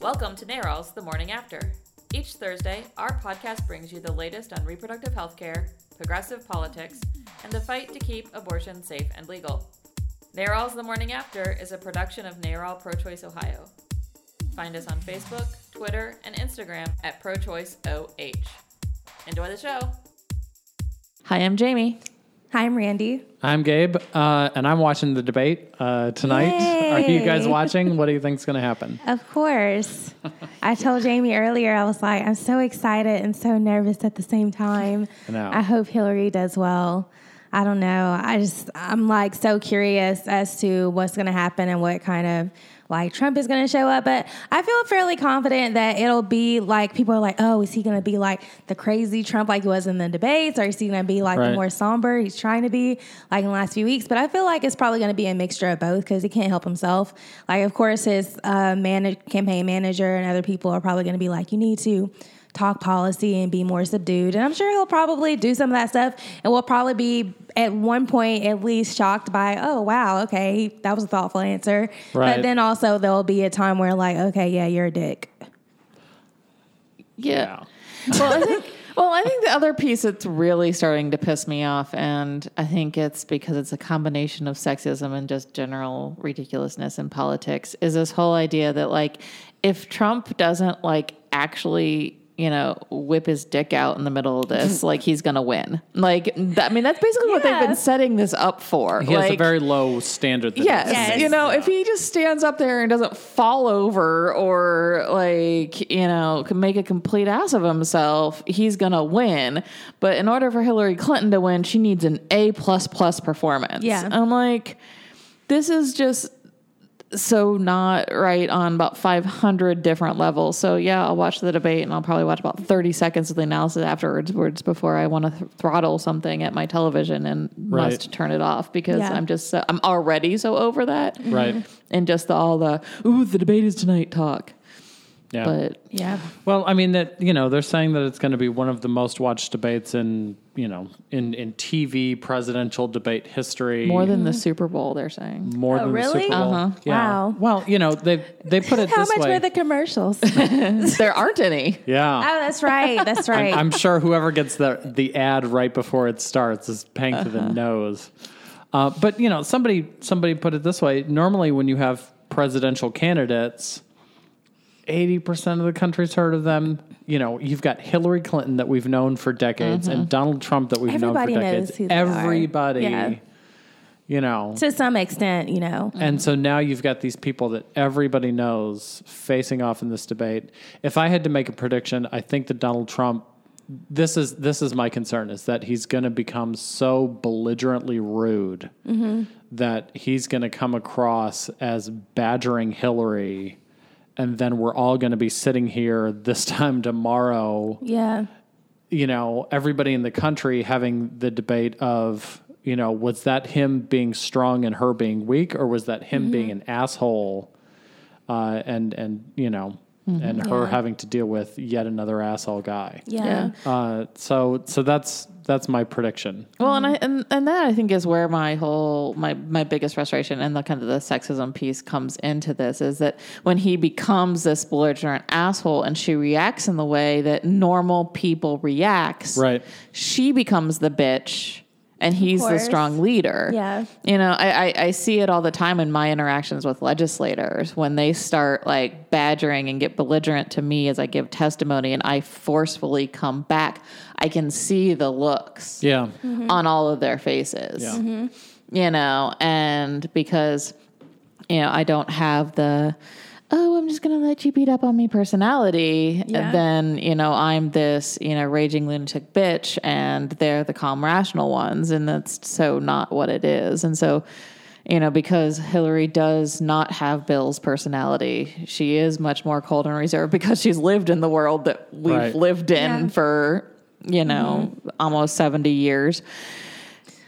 Welcome to NARAL's The Morning After. Each Thursday, our podcast brings you the latest on reproductive health care, progressive politics, and the fight to keep abortion safe and legal. NARAL's The Morning After is a production of NARAL Pro Choice Ohio. Find us on Facebook, Twitter, and Instagram at ProChoiceOH. Enjoy the show. Hi, I'm Jamie. Hi, I'm Randy. I'm Gabe, uh, and I'm watching the debate uh, tonight. Are you guys watching? What do you think's going to happen? Of course. I told Jamie earlier, I was like, I'm so excited and so nervous at the same time. I. I hope Hillary does well. I don't know. I just, I'm like so curious as to what's going to happen and what kind of like Trump is going to show up. But I feel fairly confident that it'll be like people are like, oh, is he going to be like the crazy Trump like he was in the debates? Or is he going to be like the more somber he's trying to be like in the last few weeks? But I feel like it's probably going to be a mixture of both because he can't help himself. Like, of course, his uh, campaign manager and other people are probably going to be like, you need to talk policy and be more subdued. And I'm sure he'll probably do some of that stuff and we'll probably be at one point at least shocked by, oh, wow, okay, that was a thoughtful answer. Right. But then also there'll be a time where, like, okay, yeah, you're a dick. Yeah. well, I think. Well, I think the other piece that's really starting to piss me off, and I think it's because it's a combination of sexism and just general ridiculousness in politics, is this whole idea that like if Trump doesn't like actually you know whip his dick out in the middle of this, like he's gonna win. Like th- I mean, that's basically what they've been setting this up for. He has a very low standard. That Yes. Yes. You know, if he just stands up there and doesn't fall over or like, you know, can make a complete ass of himself, he's going to win. But in order for Hillary Clinton to win, she needs an A plus plus performance. Yeah. I'm like, this is just so not right on about 500 different levels. So yeah, I'll watch the debate and I'll probably watch about 30 seconds of the analysis afterwards before I want to th- throttle something at my television and Right. must turn it off because Yeah. I'm just so, I'm already so over that. Right. And just the, all the ooh the debate is tonight talk. Yeah. But Yeah. well, I mean that you know they're saying that it's going to be one of the most watched debates in you know in in TV presidential debate history. more than the Super Bowl, they're saying. more Oh, than really? the Super Bowl. Uh-huh. Yeah. Wow. Well, you know they they put it How this much way. were the commercials? there aren't any. yeah. Oh, that's right. That's right. I'm sure whoever gets the the ad right before it starts is paying to Uh-huh. the nose. Uh, but you know, somebody somebody put it this way: normally, when you have presidential candidates, eighty percent of the country's heard of them. You know, you've got Hillary Clinton that we've known for decades, and mm-hmm. Donald Trump that we've Everybody known for knows decades. who they are. Everybody, Yeah. you know. to some extent, you know. And so now you've got these people that everybody knows facing off in this debate. If I had to make a prediction, I think that Donald Trump this is this is my concern is that he's going to become so belligerently rude mm-hmm. that he's going to come across as badgering Hillary and then we're all going to be sitting here this time tomorrow Yeah. you know, everybody in the country having the debate of, you know, was that him being strong and her being weak, or was that him being an asshole, uh, and and you know, and her Yeah. having to deal with yet another asshole guy. Yeah. Uh, so so that's that's my prediction. Well, and I and, and that I think is where my whole my my biggest frustration and the kind of the sexism piece comes into this is that when he becomes this belligerent asshole and she reacts in the way that normal people reacts, Right. She becomes the bitch. And he's the strong leader. Yeah. You know, I, I, I see it all the time in my interactions with legislators when they start like badgering and get belligerent to me as I give testimony and I forcefully come back. I can see the looks Yeah. Mm-hmm. on all of their faces. Yeah. Mm-hmm. You know, and because, you know, I don't have the, oh, I'm just going to let you beat up on me personality, Yeah. then, you know, I'm this, you know, raging lunatic bitch and they're the calm, rational ones. And that's so not what it is. And so, you know, because Hillary does not have Bill's personality, she is much more cold and reserved because she's lived in the world that we've Right. lived in Yeah. for, you know, mm-hmm. almost 70 years.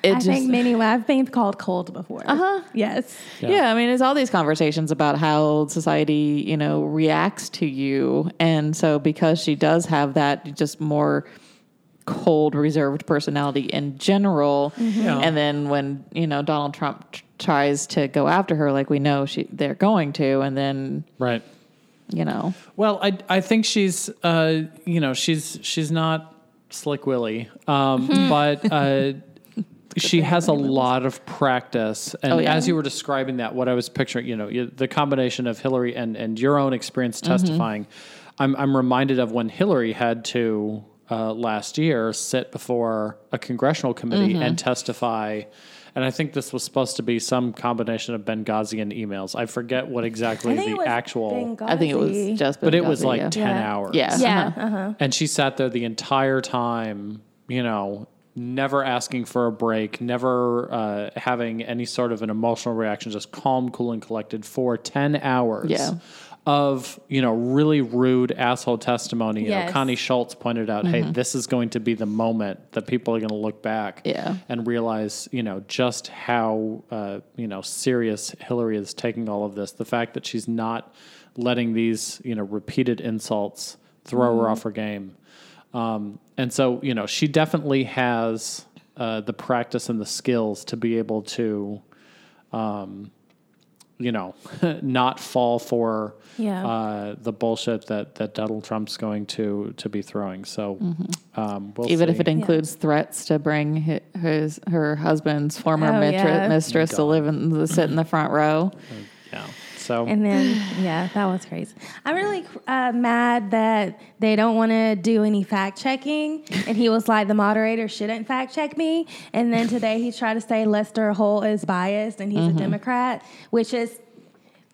It I just, think many. I've been called cold before. Uh huh. Yes. yeah. I mean, it's all these conversations about how society, you know, reacts to you. And so because she does have that just more cold, reserved personality in general, Yeah. and then when, you know, Donald Trump t- tries to go after her like we know she they're going to, and then Right. you know. Well, I I think she's uh you know she's she's not slick Willie, um, but uh, she has a lot of practice. And Oh, yeah. as you were describing that, what I was picturing, you know, you, the combination of Hillary and and your own experience testifying, I'm I'm reminded of when Hillary had to uh, last year sit before a congressional committee and testify. And I think this was supposed to be some combination of Benghazi and emails. I forget what exactly the it was actual. I think it was Benghazi. just But it was like yeah. 10 Yeah. hours. Yeah. Yeah. Uh-huh. Uh-huh. And she sat there the entire time, you know, never asking for a break, never uh, having any sort of an emotional reaction, just calm, cool, and collected for 10 hours. Yeah. Of you know really rude asshole testimony. You know, Connie Schultz pointed out, "Hey, this is going to be the moment that people are going to look back, Yeah. and realize, you know, just how uh, you know serious Hillary is taking all of this. The fact that she's not letting these you know repeated insults throw her off her game, um, and so you know she definitely has uh, the practice and the skills to be able to, um, you know, not fall for Yeah. uh, the bullshit that that Donald Trump's going to to be throwing. So um, we'll Even see. if it includes threats to bring hi- his her husband's former Oh, mitri- yeah. mistress to live in the sit in the front row. yeah. So And then, yeah, that was crazy. I'm really uh, mad that they don't want to do any fact checking. And he was like, the moderator shouldn't fact check me. And then today he tried to say Lester Holt is biased and he's Mm-hmm. a Democrat, which is,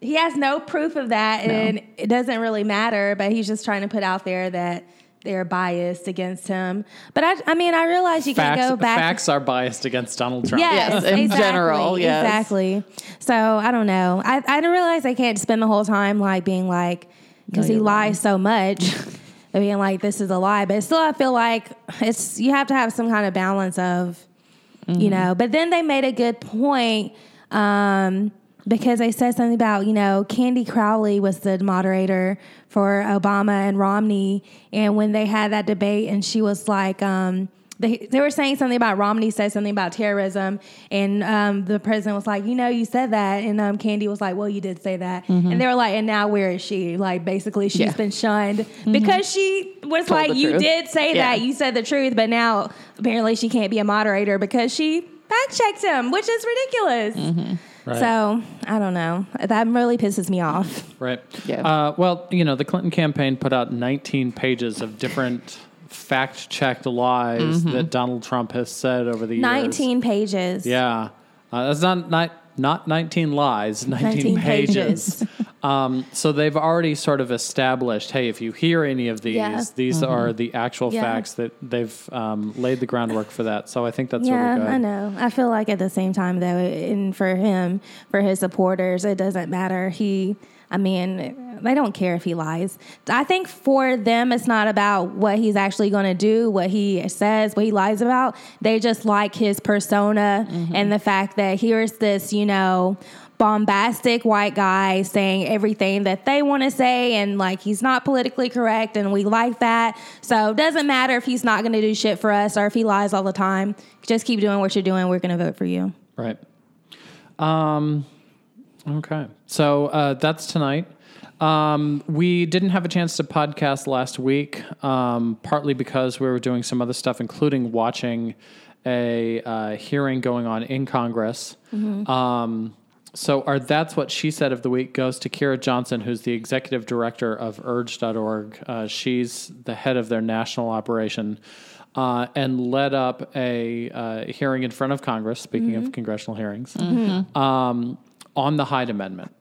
he has no proof of that. And it doesn't really matter, but he's just trying to put out there that they're biased against him. But I, I mean, I realize you facts, can't go back. facts are biased against Donald Trump. Yes, Yes, in exactly, general, yes. exactly. So I don't know. I I didn't realize I can't spend the whole time like being like because he you're lies so much. of being like this is a lie, but still I feel like it's you have to have some kind of balance of Mm-hmm. you know. But then they made a good point. Um, because they said something about, you know, Candy Crowley was the moderator for Obama and Romney. And when they had that debate, and she was like, um, they, they were saying something about Romney said something about terrorism. And um, the president was like, you know, you said that. And um, Candy was like, well, you did say that. And they were like, and now where is she? Like, basically, she's Mm-hmm. Yeah. been shunned because she was Told like, you truth. did say Yeah. that. You said the truth. But now apparently she can't be a moderator because she fact checked him, which is ridiculous. Mm-hmm. Right. So I don't know. That really pisses me off. Right. Yeah. Uh, well, you know, the Clinton campaign put out 19 pages of different fact checked lies Mm-hmm. that Donald Trump has said over the years. 19 pages. Yeah. Uh, that's not, not, not 19 lies, 19, 19 pages. pages. um, so they've already sort of established hey, if you hear any of these, Yeah. these are the actual Yeah. facts that they've um, laid the groundwork for that. So I think that's Yeah, really good. I know. I feel like at the same time, though, and for him, for his supporters, it doesn't matter. He, I mean, they don't care if he lies. I think for them, it's not about what he's actually going to do, what he says, what he lies about. They just like his persona and the fact that here's this, you know, bombastic white guy saying everything that they want to say and like he's not politically correct and we like that. So it doesn't matter if he's not going to do shit for us or if he lies all the time. Just keep doing what you're doing. We're going to vote for you. Right. Um, okay. So uh, that's tonight. Um, we didn't have a chance to podcast last week, um, partly because we were doing some other stuff, including watching a uh, hearing going on in Congress. Um, so our That's What She Said of the week goes to Kierra Johnson, who's the executive director of Urge.org. Uh, she's the head of their national operation uh, and led up a uh, hearing in front of Congress, speaking of congressional hearings, um, on the Hyde Amendment.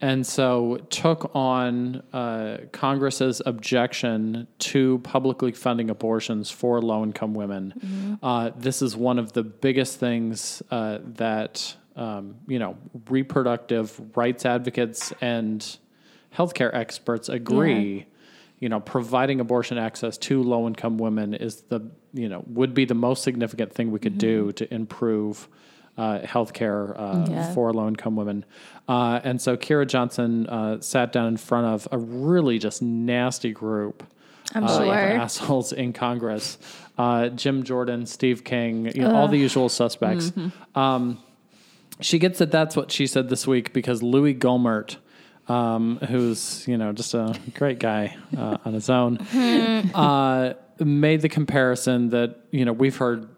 And so took on uh, Congress's objection to publicly funding abortions for low income women. Uh, this is one of the biggest things uh, that, um, you know, reproductive rights advocates and healthcare experts agree. You know, providing abortion access to low income women is the, you know, would be the most significant thing we could do to improve uh, healthcare uh, Yeah. for low income women. Uh, and so Kierra Johnson uh, sat down in front of a really just nasty group. I'm uh, of assholes in Congress. Uh, Jim Jordan, Steve King, you know, all the usual suspects. Um, she gets that that's what she said this week because Louis Gohmert um, who's you know just a great guy uh, on his own, uh, made the comparison that you know we've heard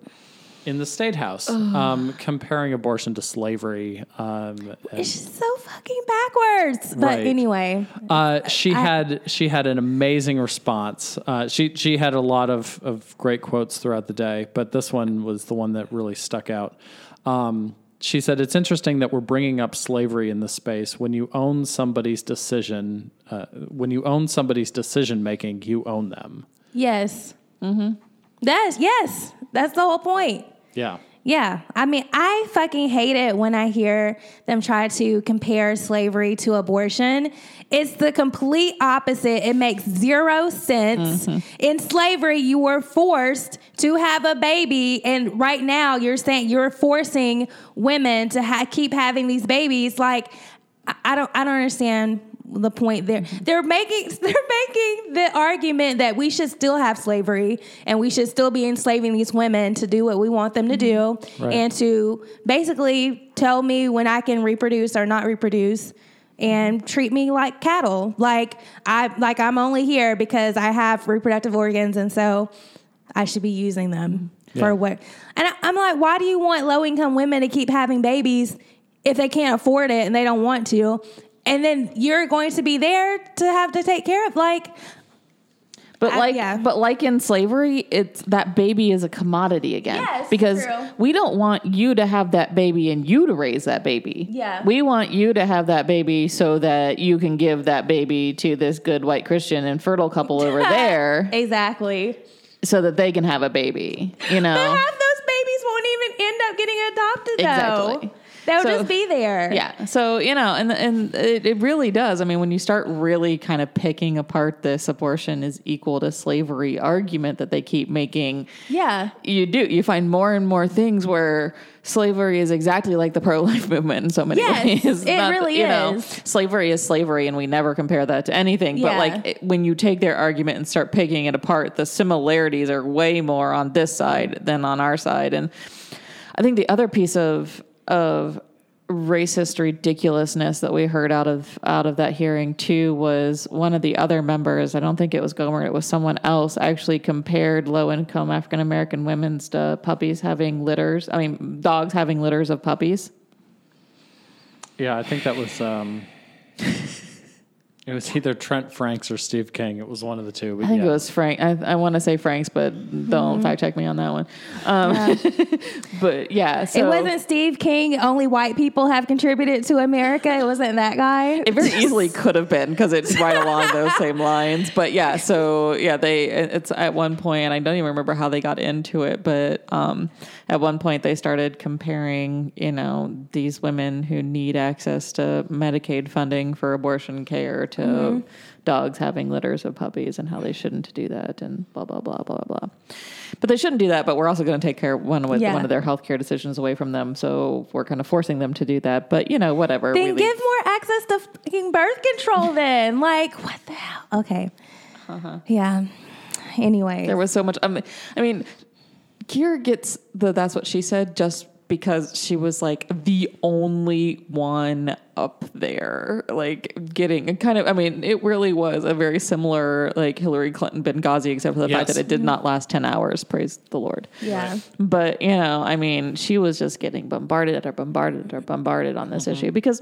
in the state house, um, comparing abortion to slavery. Um, It's so fucking backwards. But Right. anyway, uh, she had she had an amazing response. Uh, she she had a lot of, of great quotes throughout the day, but this one was the one that really stuck out. Um, she said, "It's interesting that we're bringing up slavery in this space. When you own somebody's decision, uh, when you own somebody's decision making, you own them." yes. Mm-hmm. That's yes. That's the whole point. Yeah. Yeah. I mean, I fucking hate it when I hear them try to compare slavery to abortion. It's the complete opposite. It makes zero sense. Mm-hmm. In slavery, you were forced to have a baby. And right now, you're saying you're forcing women to ha- keep having these babies. Like, I- I don't, I don't understand the point there. Mm-hmm. They're making they're making the argument that we should still have slavery and we should still be enslaving these women to do what we want them to mm-hmm. do Right. and to basically tell me when I can reproduce or not reproduce and mm-hmm. treat me like cattle. Like I like I'm only here because I have reproductive organs and so I should be using them Yeah. for what and I, I'm like, why do you want low income women to keep having babies if they can't afford it and they don't want to? And then you're going to be there to have to take care of like But I- like, yeah. but like in slavery, it's that baby is a commodity again. Yes, because true. we don't want you to have that baby and you to raise that baby. Yeah. we want you to have that baby so that you can give that baby to this good white Christian and fertile couple over there, exactly. so that they can have a baby. You know, But half those babies won't even end up getting adopted though. Exactly. They'll So- just be there. Yeah. So, you know, and and it, it really does. I mean, when you start really kind of picking apart this abortion is equal to slavery argument that they keep making, Yeah. you do. You find more and more things where slavery is exactly like the pro life movement in so many Yes, ways. it that, really you know, is. slavery is slavery, and we never compare that to anything. But like it, when you take their argument and start picking it apart, the similarities are way more on this side than on our side. And I think the other piece of of racist ridiculousness that we heard out of out of that hearing too was one of the other members i don't think it was Gohmert it was someone else actually compared low income african american women's to puppies having litters i mean dogs having litters of puppies Yeah, I think that was. Um, it was either Trent Franks or Steve King. It was one of the two. I think yeah. it was frank i, I want to say franks but don't fact check me on that one um, but yeah so it wasn't Steve King. Only white people have contributed to America. It wasn't that guy. It very easily could have been because it's right along those same lines. But yeah, so yeah, they it's at one point I don't even remember how they got into it, but um, at one point they started comparing, you know, these women who need access to Medicaid funding for abortion care to mm-hmm. dogs having litters of puppies and how they shouldn't do that and blah blah blah blah blah. But they shouldn't do that. But we're also going to take care of one with Yeah. one of their healthcare decisions away from them. So we're kind of forcing them to do that. But you know, whatever. Then give more access to fucking birth control. Then, like, what the hell? Okay. Uh-huh. Yeah. Anyway, There was so much. Um, I mean, I mean, Kierra gets the that's what she said just because she was like the only one up there, like getting kind of. I mean, it really was a very similar like Hillary Clinton Benghazi, except for the fact that it did not last ten hours. Praise the Lord. yeah. But you know, I mean, she was just getting bombarded or bombarded or bombarded on this mm-hmm. issue because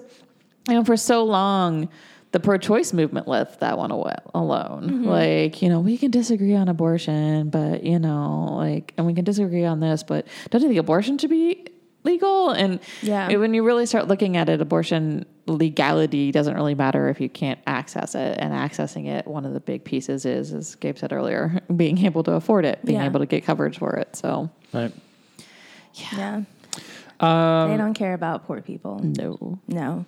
you know for so long the pro-choice movement left that one awa- alone. Mm-hmm. Like you know, we can disagree on abortion, but you know, like, and we can disagree on this, but don't you think abortion should be legal? And Yeah. when you really start looking at it, abortion legality doesn't really matter if you can't access it. And accessing it, one of the big pieces is, as Gabe said earlier, being able to afford it, being Yeah. able to get coverage for it. So. Right. Yeah. Um, they don't care about poor people. No. No.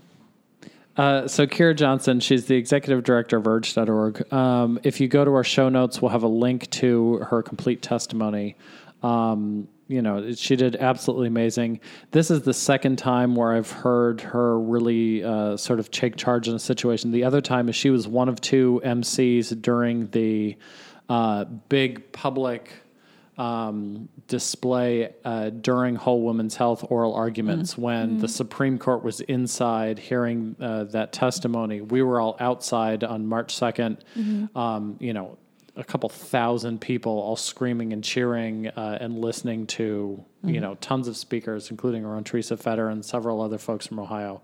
Uh, so Kierra Johnson, she's the executive director of urge.org. Um, if you go to our show notes, we'll have a link to her complete testimony. Um, you know, she did absolutely amazing. This is the second time where I've heard her really uh, sort of take charge in a situation. The other time is she was one of two MCs during the uh, big public um, display uh, during Whole Women's Health oral arguments when the Supreme Court was inside hearing uh, that testimony. We were all outside on March 2nd. Um, you know, a couple thousand people all screaming and cheering uh, and listening to you know tons of speakers, including our own Teresa Fetter and several other folks from Ohio.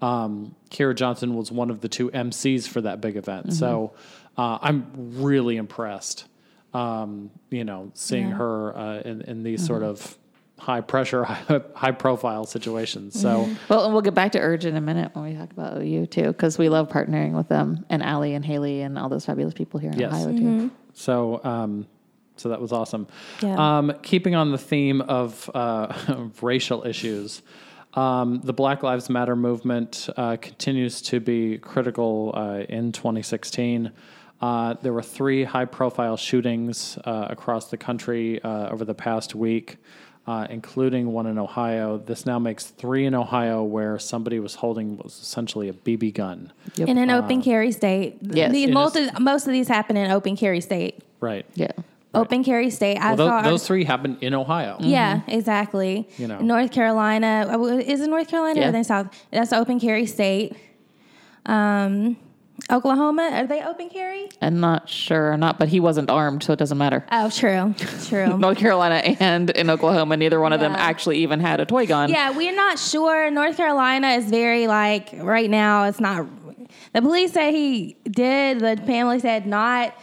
Um, Kierra Johnson was one of the two MCs for that big event, so uh, I'm really impressed. Um, you know, seeing her uh, in, in these sort of high pressure, high, high profile situations. So. Well, and we'll get back to Urge in a minute when we talk about OU too, because we love partnering with them and Allie and Haley and all those fabulous people here in Yes. Ohio too. So, um, so that was awesome. Yeah. Um, keeping on the theme of, uh, of racial issues, um, the Black Lives Matter movement uh, continues to be critical uh, in 2016. Uh, there were three high profile shootings uh, across the country uh, over the past week, uh, including one in Ohio. This now makes three in Ohio where somebody was holding what was essentially a BB gun. Yep. in an open carry state. Yes. These, It most, is- of, most of these happen in open carry state. Right. Yeah. Open carry state. I Well, saw tho- those three happened in Ohio. Yeah, exactly. You know. North Carolina uh, is it North Carolina Yeah. or then South? That's open carry state. Um, Oklahoma are they open carry? I'm not sure, not, but he wasn't armed, so it doesn't matter. Oh, true, true. North Carolina and in Oklahoma, neither one of them actually even had a toy gun. yeah, we're not sure. North Carolina is very like right now. It's not. The police say he did. The family said not.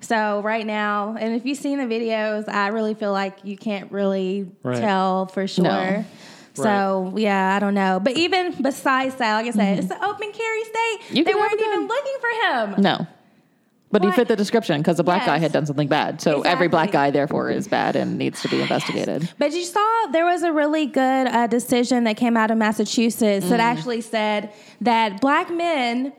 So right now, and if you've seen the videos, I really feel like you can't really Right. tell for sure. No. So yeah, I don't know. But even besides that, like I said, it's an mm-hmm. open carry state. You they weren't even looking for him. No. But he fit the description because the black guy had done something bad. So every black guy, therefore, is bad and needs to be ah, investigated. But you saw there was a really good uh, decision that came out of Massachusetts that mm. actually said that black men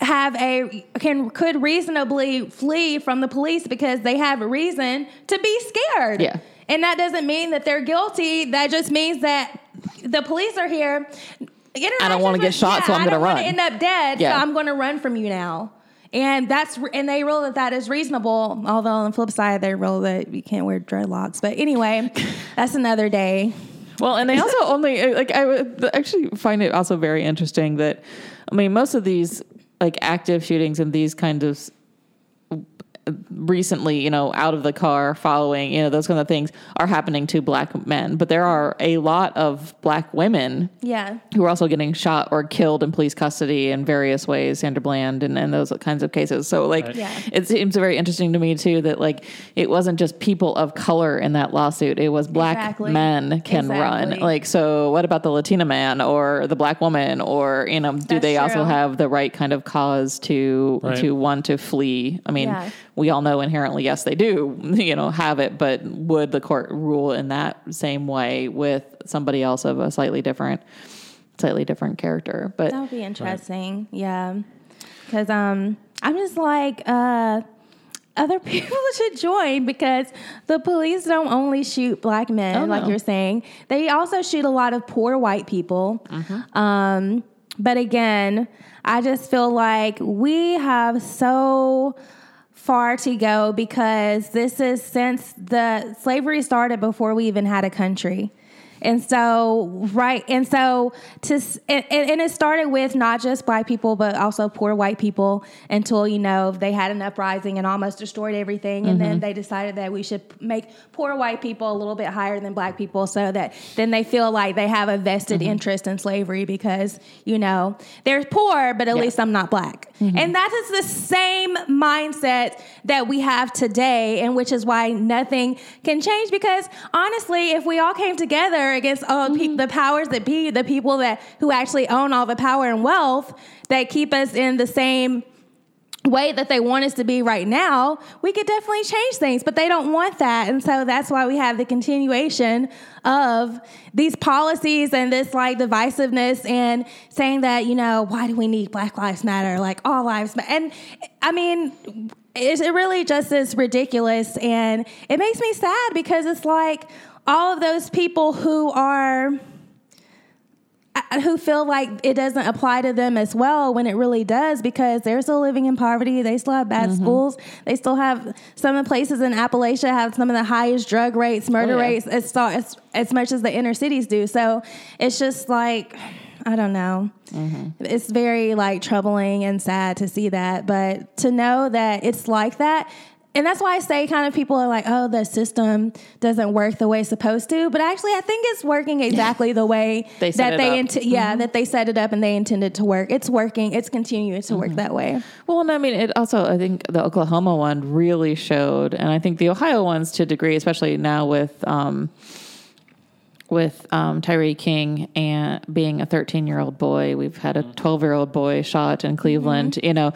have a can could reasonably flee from the police because they have a reason to be scared. Yeah. And that doesn't mean that they're guilty. That just means that the police are here. I don't wanna get shot, so I'm gonna run. I don't wanna end up dead, Yeah. so I'm going to run from you now. And that's and they rule that that is reasonable. Although on the flip side, they rule that you can't wear dreadlocks. But anyway, that's another day. Well, and they also only uh, like I would actually find it also very interesting that I mean most of these like active shootings and these kind of s- recently, you know, out of the car, following, you know, those kind of things are happening to black men, but there are a lot of black women Yeah. who are also getting shot or killed in police custody in various ways, Sandra Bland and, and those kinds of cases. So like Right. Yeah. it seems very interesting to me too that like it wasn't just people of color in that lawsuit. It was black Exactly. men can run. Like so what about the Latina man or the black woman or you know, do That's they also have the right kind of cause to Right. to want to flee? I mean, Yeah. We all know inherently yes they do, you know, have it, but would the court rule in that same way with somebody else of a slightly different slightly different character. But That would be interesting. Yeah. Because um, I'm just like, uh, other people should join because the police don't only shoot black men, Oh, like you're saying. They also shoot a lot of poor white people. Um, but again, I just feel like we have so far to go because this is since the slavery started before we even had a country. And so, right, and so to, and, and and it started with not just black people, but also poor white people until, you know, they had an uprising and almost destroyed everything. And then mm-hmm. they decided that we should make poor white people a little bit higher than black people so that then they feel like they have a vested mm-hmm. interest in slavery because, you know, they're poor, but at least I'm not black. Mm-hmm. And that is the same mindset that we have today, and which is why nothing can change. Because honestly, if we all came together against all pe- mm-hmm. the powers that be, the people that who actually own all the power and wealth that keep us in the same way that they want us to be right now, we could definitely change things, but they don't want that. And so that's why we have the continuation of these policies and this like divisiveness and saying that, you know, why do we need Black Lives Matter? Like all lives matter. And I mean, it, it really just is ridiculous. And it makes me sad because it's like all of those people who are uh, who feel like it doesn't apply to them as well when it really does because they're still living in poverty. They still have bad Mm-hmm. schools. They still have some of the places in Appalachia have some of the highest drug rates, murder Oh, yeah. rates as, far- as as much as the inner cities do. So it's just like I don't know. Mm-hmm. It's very like troubling and sad to see that, but to know that it's like that. And that's why I say kind of people are like, oh, the system doesn't work the way it's supposed to. But actually, I think it's working exactly the way They set that it they up. Mm-hmm. yeah that they set it up and they intended to work. It's working. It's continuing to Mm-hmm. work that way. Well, and I mean, it also, I think the Oklahoma one really showed, and I think the Ohio ones to a degree, especially now with, um, with um, Tyree King and being a 13 year old boy, we've had a 12 year old boy shot in Cleveland. Mm-hmm. You know,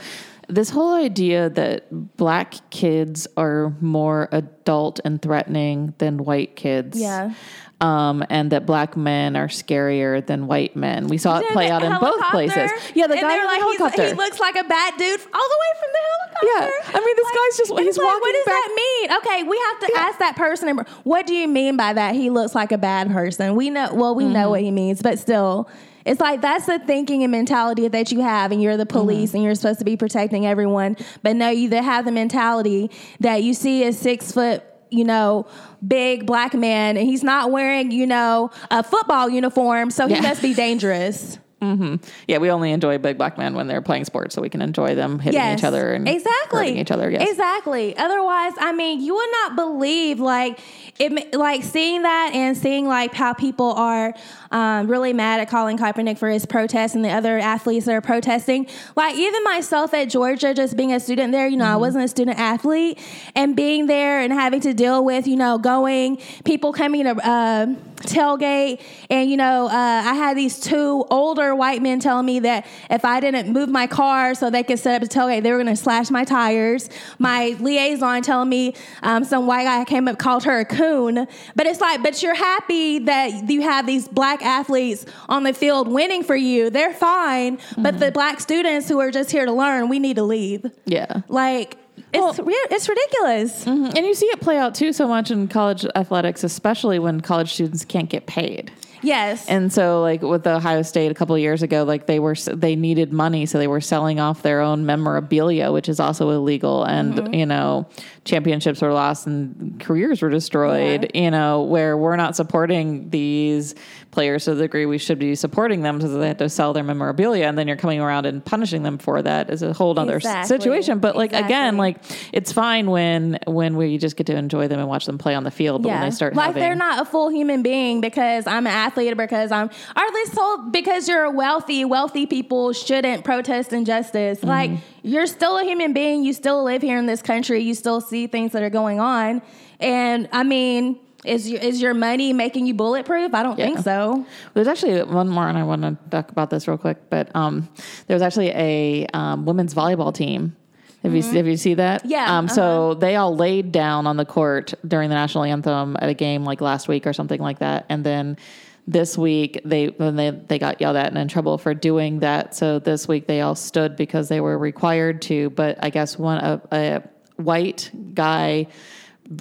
this whole idea that black kids are more adult and threatening than white kids. Yeah. Um, and that black men are scarier than white men. We saw it play out in both places. Yeah, the guy in the like, he's- helicopter. he looks like a bad dude all the way from the helicopter. Yeah. I mean, this guy's just- it's he's like, walking What does back- that mean? Okay, we have to ask that person. What do you mean by that? He looks like a bad person. We know. Well, we Mm-hmm. know what he means, but still. It's like that's the thinking and mentality that you have, and you're the police, Mm-hmm. and you're supposed to be protecting everyone. But no, you have the mentality that you see a six foot, you know, big black man, and he's not wearing, you know, a football uniform, so he Yeah. must be dangerous. Mm-hmm. Yeah, we only enjoy big black men when they're playing sports, so we can enjoy them hitting Yes. each other and exactly hurting each other. Yes, exactly. Otherwise, I mean, you would not believe like it, like seeing that and seeing like how people are um, really mad at Colin Kaepernick for his protest and the other athletes that are protesting. Like even myself at Georgia, just being a student there, you know, I wasn't a student athlete, and being there and having to deal with you know going people coming to. Uh, tailgate and you know uh, i had these two older white men telling me that if i didn't move my car so they could set up the tailgate they were going to slash my tires my liaison telling me um, some white guy came up called her a coon but it's like but you're happy that you have these black athletes on the field winning for you they're fine but the black students who are just here to learn we need to leave yeah. like it's Well- it's ridiculous Mhm. And you see it play out too so much in college athletics, especially when college students can't get paid. yes And so, like with Ohio State a couple of years ago, like they were they needed money, so they were selling off their own memorabilia, which is also illegal. And Mm-hmm. you know, championships were lost and careers were destroyed. You know, where we're not supporting these players to the degree we should be supporting them, so they had to sell their memorabilia, and then you're coming around and punishing them for that is a whole other Exactly. situation. But like again, like it's fine when when we just get to enjoy them and watch them play on the field, but when they start like having, they're not a full human being because I'm an athlete or because I'm or this whole because you're wealthy. Wealthy people shouldn't protest injustice. Mm-hmm. Like you're still a human being. You still live here in this country. You still see things that are going on. And I mean, is your is your money making you bulletproof? I don't Yeah. think so. There's actually one more, and I want to talk about this real quick. But um, there was actually a um, women's volleyball team. Have you have you see that? Mm-hmm. Yeah, Um, so they all laid down on the court during the national anthem at a game like last week or something like that, and then this week they when they they got yelled at and in trouble for doing that. So this week they all stood because they were required to. But I guess one a, a white guy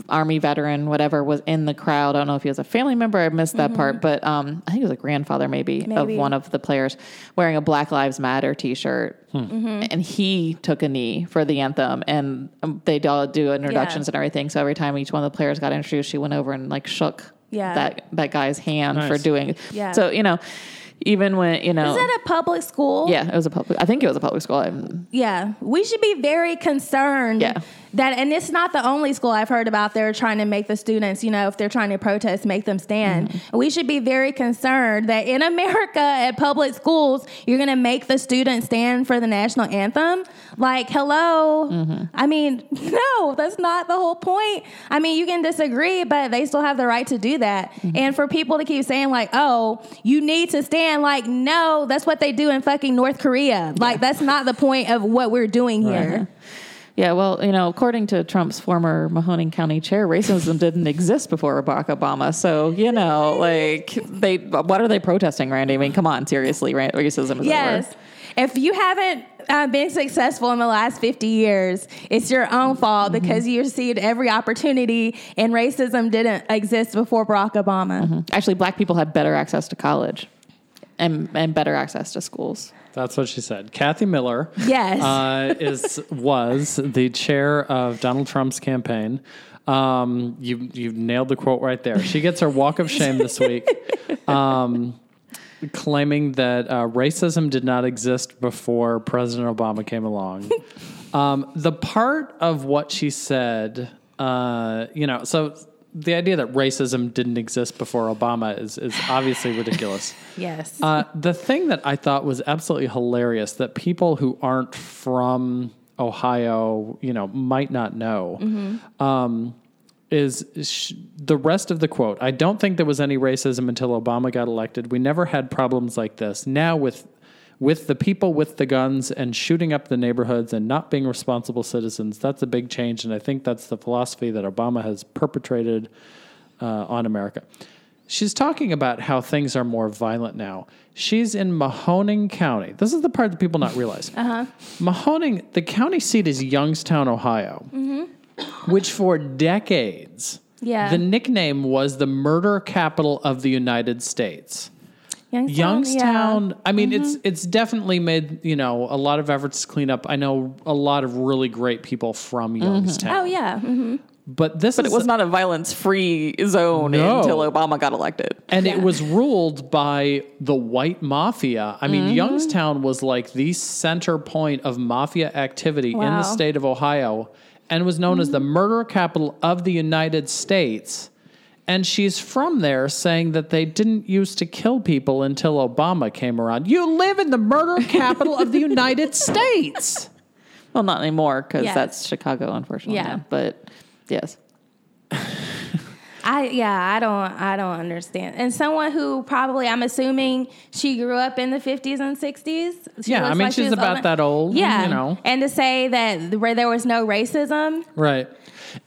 army veteran, whatever, was in the crowd. I don't know if he was a family member. I missed that part, but um, I think it was a grandfather maybe, of one of the players wearing a Black Lives Matter T-shirt, and he took a knee for the anthem, and um, they all do introductions Yeah. and everything. So every time each one of the players got introduced, she went over and like shook Yeah. that that guy's hand Nice. for doing. Yeah. So you know, even when you know, Is that a public school? yeah, it was a public. I think it was a public school. I'm, Yeah, we should be very concerned Yeah. that, and it's not the only school I've heard about. They're trying to make the students, you know, if they're trying to protest, make them stand. Mm-hmm. We should be very concerned that in America at public schools, you're going to make the students stand for the national anthem. Like, hello. Mm-hmm. I mean, no, that's not the whole point. I mean, you can disagree, but they still have the right to do that. Mm-hmm. And for people to keep saying like, oh, you need to stand, like, no, that's what they do in fucking North Korea. Like, that's not the point of what we're doing here. Yeah, well, you know, according to Trump's former Mahoning County chair, racism didn't exist before Barack Obama. So, you know, like they what are they protesting, Randy? I mean, come on, seriously, racism is Yes. over. If you haven't uh, been successful in the last 50 years, it's your own fault Mm-hmm. because you received every opportunity and racism didn't exist before Barack Obama. Actually, black people had better access to college. And and better access to schools. That's what she said. Kathy Miller. Yes. uh, is was the chair of Donald Trump's campaign. Um, you you nailed the quote right there. She gets her walk of shame this week, um, claiming that uh, racism did not exist before President Obama came along. Um, the part of what she said, uh, you know, so the idea that racism didn't exist before Obama is is obviously ridiculous. yes. Uh, the thing that I thought was absolutely hilarious that people who aren't from Ohio, you know, might not know, um, is sh- the rest of the quote. I don't think there was any racism until Obama got elected. We never had problems like this. Now with with the people with the guns and shooting up the neighborhoods and not being responsible citizens, that's a big change. And I think that's the philosophy that Obama has perpetrated uh, on America. She's talking about how things are more violent now. She's in Mahoning County. This is the part that people not realize. Uh-huh. Mahoning, the county seat is Youngstown, Ohio, which for decades, Yeah. the nickname was the murder capital of the United States. Youngstown. Youngstown. I mean, it's it's definitely made you know a lot of efforts to clean up. I know a lot of really great people from Youngstown. Yeah. Oh yeah. hmm but this But is it was not a violence free zone No. until Obama got elected. and Yeah. it was ruled by the white mafia. I mean, Mm-hmm. Youngstown was like the center point of mafia activity in Wow. Mm-hmm. the state of Ohio, and was known as the murder capital of the United States. And she's from there saying that they didn't used to kill people until Obama came around. You live in the murder capital of the United States. Well, not anymore because Yes. that's Chicago, unfortunately. Yeah. now. But yes. I yeah, I don't I don't understand. And someone who probably I'm assuming she grew up in the 50s and 60s. She Yeah, I mean, she she's was about that old, Yeah, you know. And to say that where there was no racism, Right.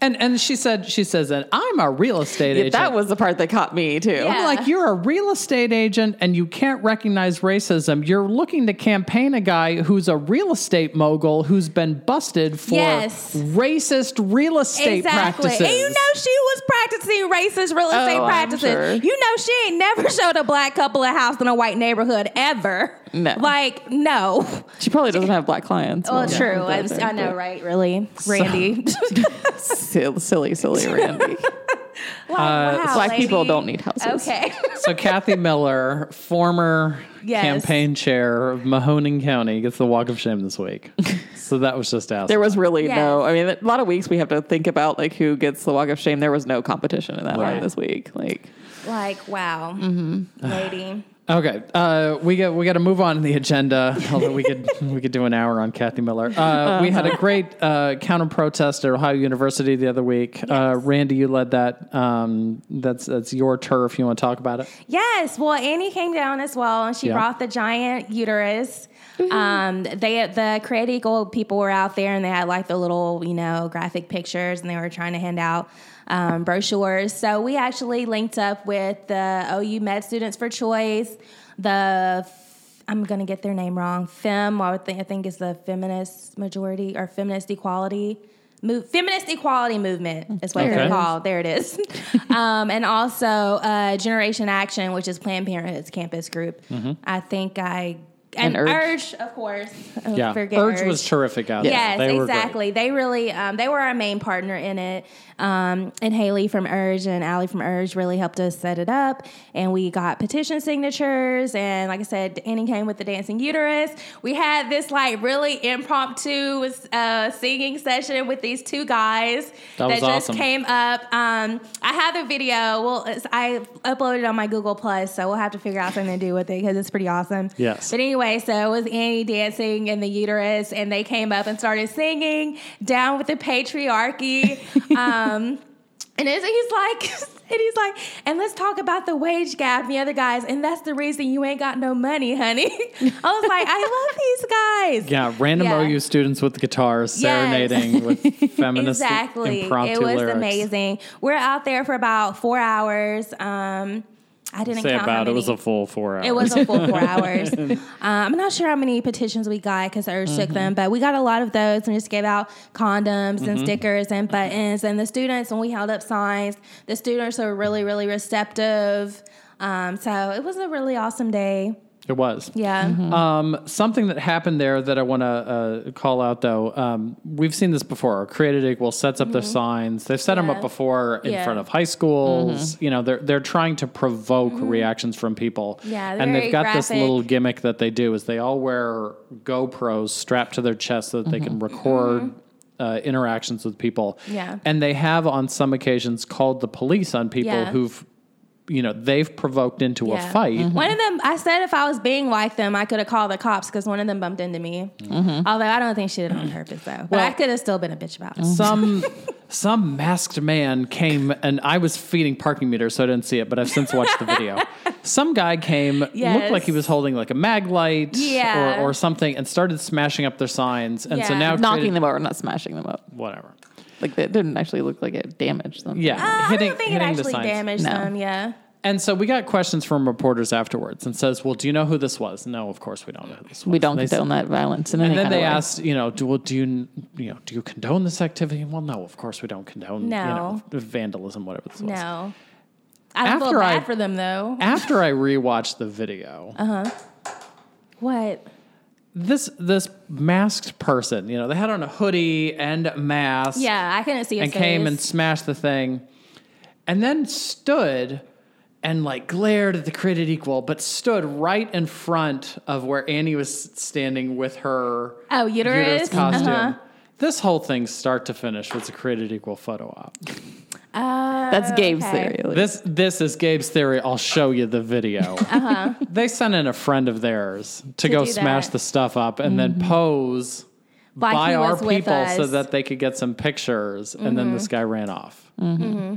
And and she said she says that I'm a real estate Yeah, agent. that was the part that caught me too. Yeah. I'm like, you're a real estate agent and you can't recognize racism. You're looking to campaign a guy who's a real estate mogul who's been busted for Yes. racist real estate exactly. practices. And you know she was practicing racist real oh, estate Oh, practices. sure. You know she ain't never showed a black couple a house in a white neighborhood ever. No. Like no. She probably doesn't have black clients. Well, Yeah, true. that's I, there, I know, right? Really, Randy. Silly, silly, silly Randy. Wow, black people don't need houses. Okay. so Kathy Miller, former Yes. campaign chair of Mahoning County, gets the walk of shame this week. so that was just asked. There was really Yes. no. I mean, a lot of weeks we have to think about like who gets the walk of shame. There was no competition in that Right. one this week. Like, like wow, Mm-hmm. lady. Okay, uh, we got we got to move on in the agenda. Although we could we could do an hour on Kathy Miller. Uh, we had a great uh, counter protest at Ohio University the other week. Uh, Randy, you led that. Um, that's that's your turf. You want to talk about it? Yes. Well, Annie came down as well, and she Yeah. brought the giant uterus. Um, they the Created Equal people were out there, and they had like the little you know graphic pictures, and they were trying to hand out. Um, brochures. So we actually linked up with the OU Med Students for Choice, the I'm gonna get their name wrong. Fem, I would think I think is the feminist majority or feminist equality. Move, feminist equality movement is what they're called. There it is. um, and also uh, Generation Action, which is Planned Parenthood's campus group. I think I and, And Urge. of course. Oh, Yeah, forget Urge was terrific out Yes, there. They were exactly. They really, um, they were our main partner in it. Um, and Haley from Urge and Allie from Urge really helped us set it up. And we got petition signatures. And like I said, Annie came with the dancing uterus. We had this like really impromptu uh, singing session with these two guys That was just awesome. came up. Um, I have the video. Well, it's, I uploaded it on my Google Plus, so we'll have to figure out something to do with it because it's pretty awesome. Yes. But anyway, so it was Annie dancing in the uterus, and they came up and started singing "Down with the Patriarchy." um, and it's, he's like, and he's like, and let's talk about the wage gap. And the other guys, and that's the reason you ain't got no money, honey. I was like, I love these guys. Yeah, random Yeah. OU students with the guitars Yes. serenading with feminist exactly. impromptu It was lyrics. amazing. We're out there for about four hours. Um, I didn't Say count about it was a full four hours. It was a full four hours. Um, I'm not sure how many petitions we got because Urge took them, but we got a lot of those and just gave out condoms and stickers and buttons. And the students, when we held up signs, the students are really, really receptive. Um, so it was a really awesome day. It was. Yeah. Um, something that happened there that I want to uh, call out, though, um, we've seen this before. Created Equal sets up their signs. They've set them up before in Yeah. front of high schools. You know, they're they're trying to provoke reactions from people. Yeah, they're and they've very got this little gimmick that they do is they all wear GoPros strapped to their chest so that they can record. Uh, interactions with people, Yeah. and they have on some occasions called the police on people Yeah. who've, you know, they've provoked into a Yeah. fight. Mm-hmm. One of them, I said if I was being like them, I could have called the cops because one of them bumped into me. Mm-hmm. Although I don't think she did it on purpose though. But I could have still been a bitch about it. Mm-hmm. some some masked man came and I was feeding parking meters, so I didn't see it, but I've since watched the video. Some guy came, looked like he was holding like a mag light Yeah. or, or something, and started smashing up their signs. And so Yeah. now Knocking created- them over, not smashing them up. whatever. Like it didn't actually look like it damaged them. Yeah, Uh, hitting I don't think it hitting the actually signs. damaged No. them. Yeah. And so we got questions from reporters afterwards, and says, "Well, do you know who this was?" No, of course we don't know who this was. We don't They condone that violence in And any then kind they of way. asked, you know, do, well, do you, you know, do you condone this activity? Well, no, of course we don't condone, you know, vandalism, whatever this was. No. I don't After feel bad I- for them though. After I rewatched the video, uh huh. What? This this masked person, you know, they had on a hoodie and mask, Yeah, I couldn't see and came and smashed the thing, and then stood and like glared at the created equal, but stood right in front of where Annie was standing with her Oh, uterus? costume. Uh-huh. This whole thing, start to finish, was a created equal photo op. Uh, That's Gabe's okay. theory. This this is Gabe's theory. I'll show you the video. They sent in a friend of theirs to, To go smash that. the stuff up and then pose Like by our people so that they could get some pictures. And then this guy ran off. Mm-hmm.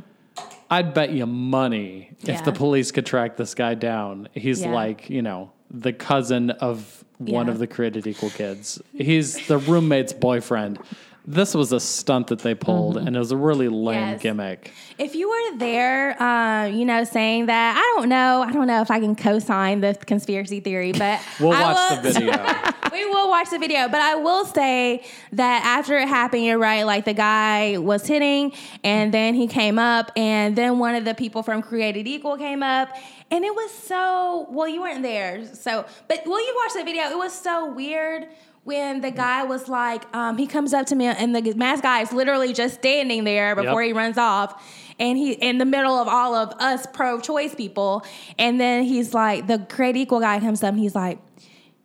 I'd bet you money if the police could track this guy down. He's Yeah. like, you know, the cousin of one Yeah. of the created equal kids. He's the roommate's boyfriend. This was a stunt that they pulled, and it was a really lame Yes. gimmick. If you were there, uh, you know, saying that, I don't know. I don't know if I can co-sign the conspiracy theory, but We'll I watch will- the video. we will watch the video, but I will say that after it happened, you're right. Like the guy was hitting, and then he came up, and then one of the people from Created Equal came up, and it was so. Well, you weren't there, so but will you watch the video? It was so weird. When the guy was like, um, he comes up to me, and the mask guy is literally just standing there before Yep. he runs off, and he in the middle of all of us pro-choice people, and then he's like, the create equal guy comes up, and he's like,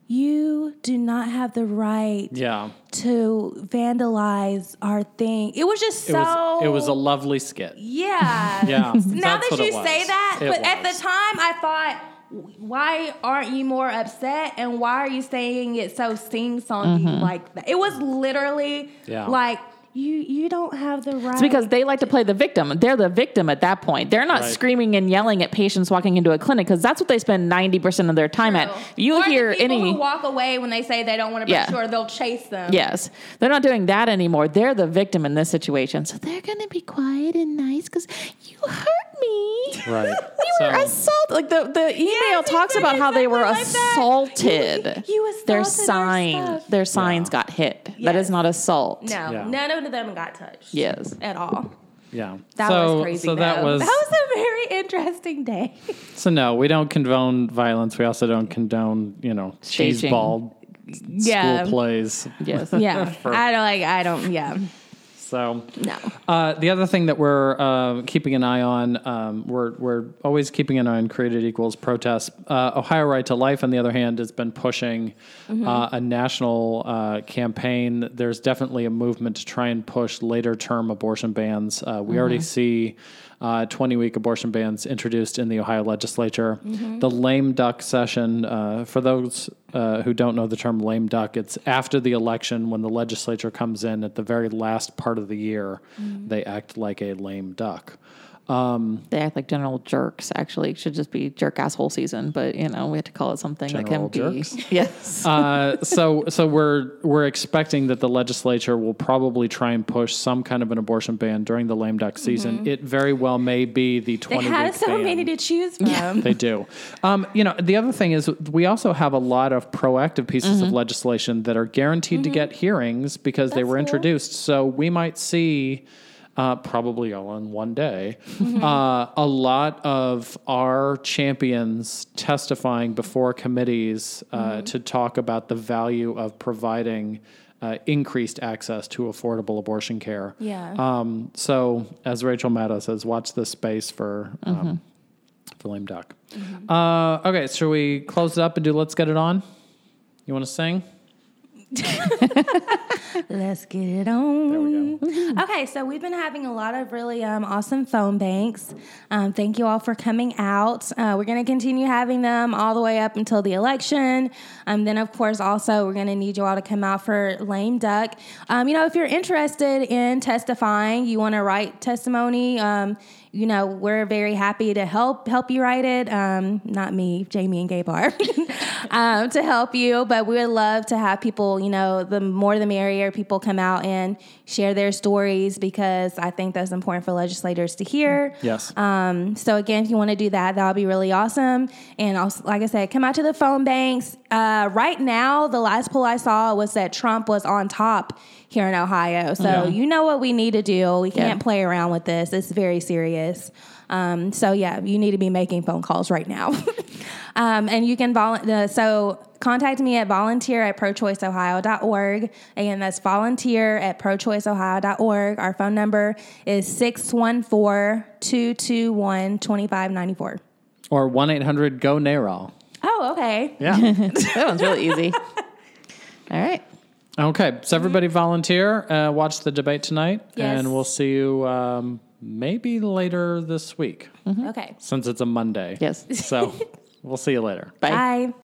you do not have the right Yeah. to vandalize our thing. It was just It so. was it was a lovely skit. yeah. Yeah, now that you say that, It but at the time I thought, why aren't you more upset? And why are you saying it so sing songy mm-hmm. like that? It was literally Yeah. like you you don't have the right. It's because they like to play the victim. They're the victim at that point. They're not Right. screaming and yelling at patients walking into a clinic because that's what they spend 90% of their time at. You or hear the people any. who walk away when they say they don't want to be Yeah. sure they'll chase them. Yes, they're not doing that anymore. They're the victim in this situation. So they're going to be quiet and nice because you hurt me. Right. We were assaulted. Like the, the email Yes, talks about how they were exactly like that. assaulted. You- you assaulted their our sign, stuff. their signs got hit. That is not assault. No, Yeah. none of them got touched. Yes. At all. Yeah. That so, was crazy. So that was that was a very interesting day. so no, we don't condone violence. We also don't condone, you know, Staging. cheeseball Yeah. school plays. Yes. Yeah, I don't like. I don't. Yeah, So no. Uh, the other thing that we're uh, keeping an eye on, um, we're we're always keeping an eye on created equals protests. Uh, Ohio Right to Life, on the other hand, has been pushing uh, a national uh, campaign. There's definitely a movement to try and push later term abortion bans. Uh, we already see. 20 week abortion bans introduced in the Ohio legislature. The lame duck session, uh, for those uh, who don't know the term lame duck, it's after the election when the legislature comes in at the very last part of the year, they act like a lame duck. They act like general jerks. Actually, it should just be jerk asshole season. But you know, we have to call it something General that can be. Yes. Uh, so, so we're we're expecting that the legislature will probably try and push some kind of an abortion ban during the lame duck season. It very well may be the They 20 had week so ban. many to choose from. They do. Um, you know, the other thing is we also have a lot of proactive pieces of legislation that are guaranteed to get hearings because they were That's cool. introduced. So we might see uh, probably all in one day, uh, a lot of our champions testifying before committees uh, to talk about the value of providing uh, increased access to affordable abortion care. Yeah. Um, so, as Rachel Maddow says, watch this space for um, for lame duck. Uh, okay, shall we close it up and do Let's Get It On? You want to sing? Let's get it on. There we go. Okay, so we've been having a lot of really um, awesome phone banks. Um, thank you all for coming out. Uh, we're going to continue having them all the way up until the election. Um, then, of course, also we're going to need you all to come out for lame duck. Um, you know, if you're interested in testifying, you want to write testimony. Um, you know, we're very happy to help help you write it. Um, not me, Jamie and Gabe are, um, to help you. But we would love to have people. You know, the more the merrier. People come out and share their stories because I think that's important for legislators to hear. Yes. Um, so again, if you want to do that, that would be really awesome. And also, like I said, come out to the phone banks. Uh, right now, the last poll I saw was that Trump was on top here in Ohio. So Yeah. you know what we need to do. We can't Yeah. play around with this. It's very serious. Um, so yeah, you need to be making phone calls right now. um, and you can vol- uh, so contact me at volunteer at prochoiceohio.org. Again, that's volunteer at prochoiceohio.org. Our phone number is 614-221-2594. Or 1 800 GO NARAL. Oh, okay. Yeah. That one's really easy. All right. okay, so everybody volunteer, uh, watch the debate tonight, Yes. and we'll see you um, maybe later this week Okay. since it's a Monday. Yes. So we'll see you later. Bye. Bye.